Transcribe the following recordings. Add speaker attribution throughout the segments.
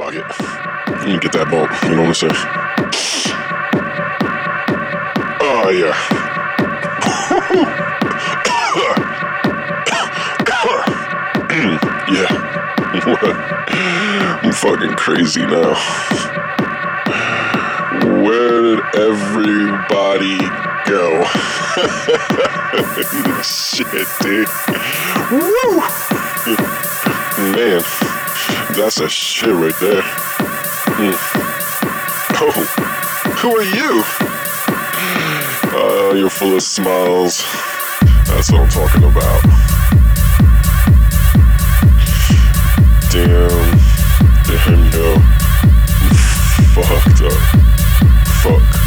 Speaker 1: pocket. Let me get that bump. You know what I'm saying? Oh yeah. yeah. I'm fucking crazy now. Where did everybody go? Shit, dude. Woo! Man, that's a shit right there. Mm. Oh, who are you? Uh, you're full of smiles. That's what I'm talking about. Damn. Damn, yo. Fucked up. Fuck.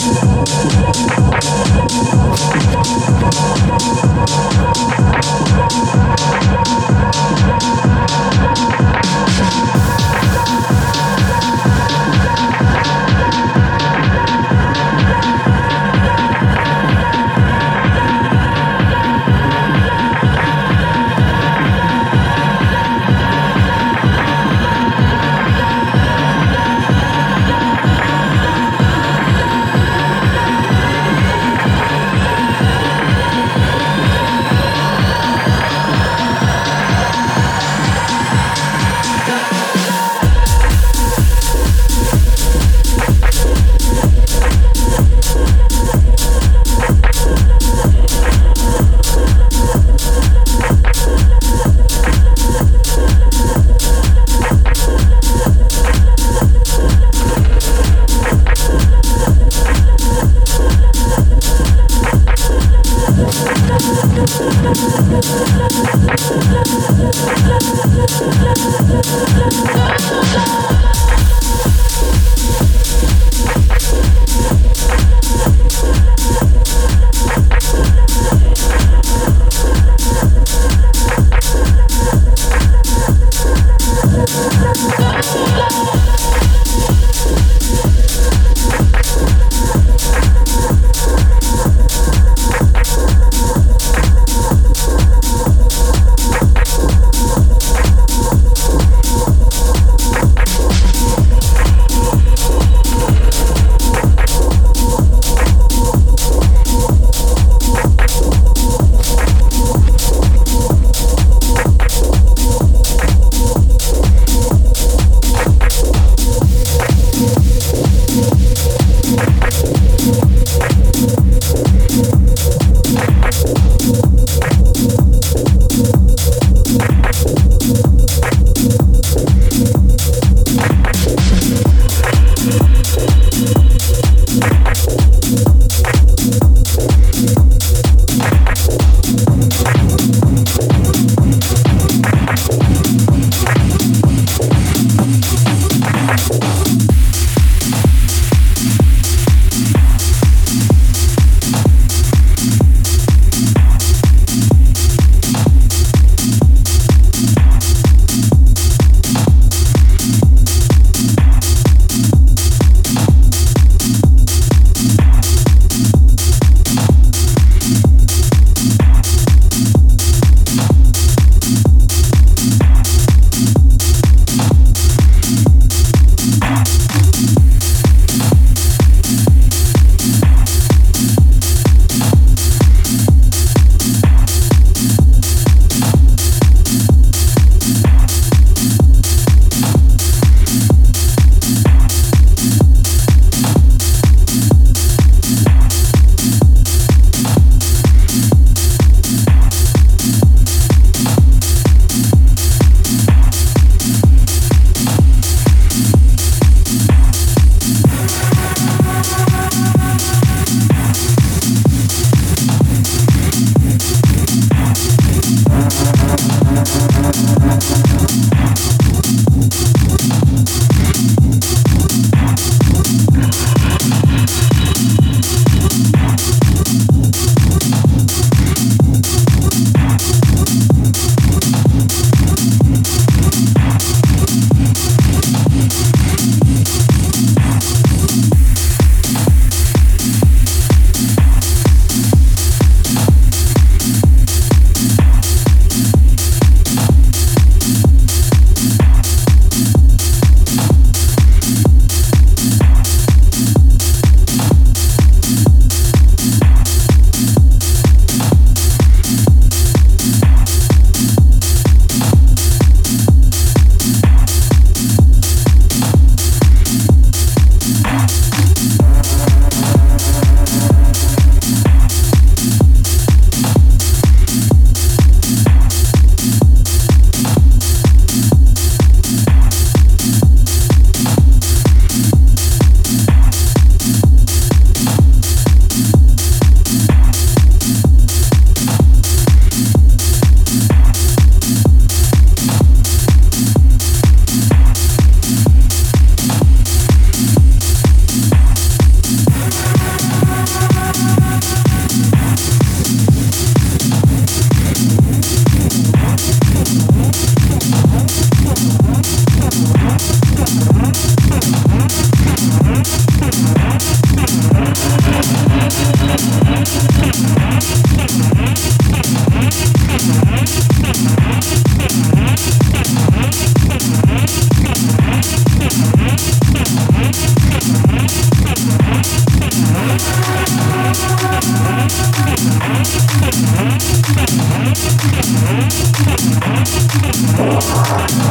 Speaker 2: Thank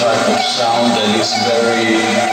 Speaker 2: type of sound that is very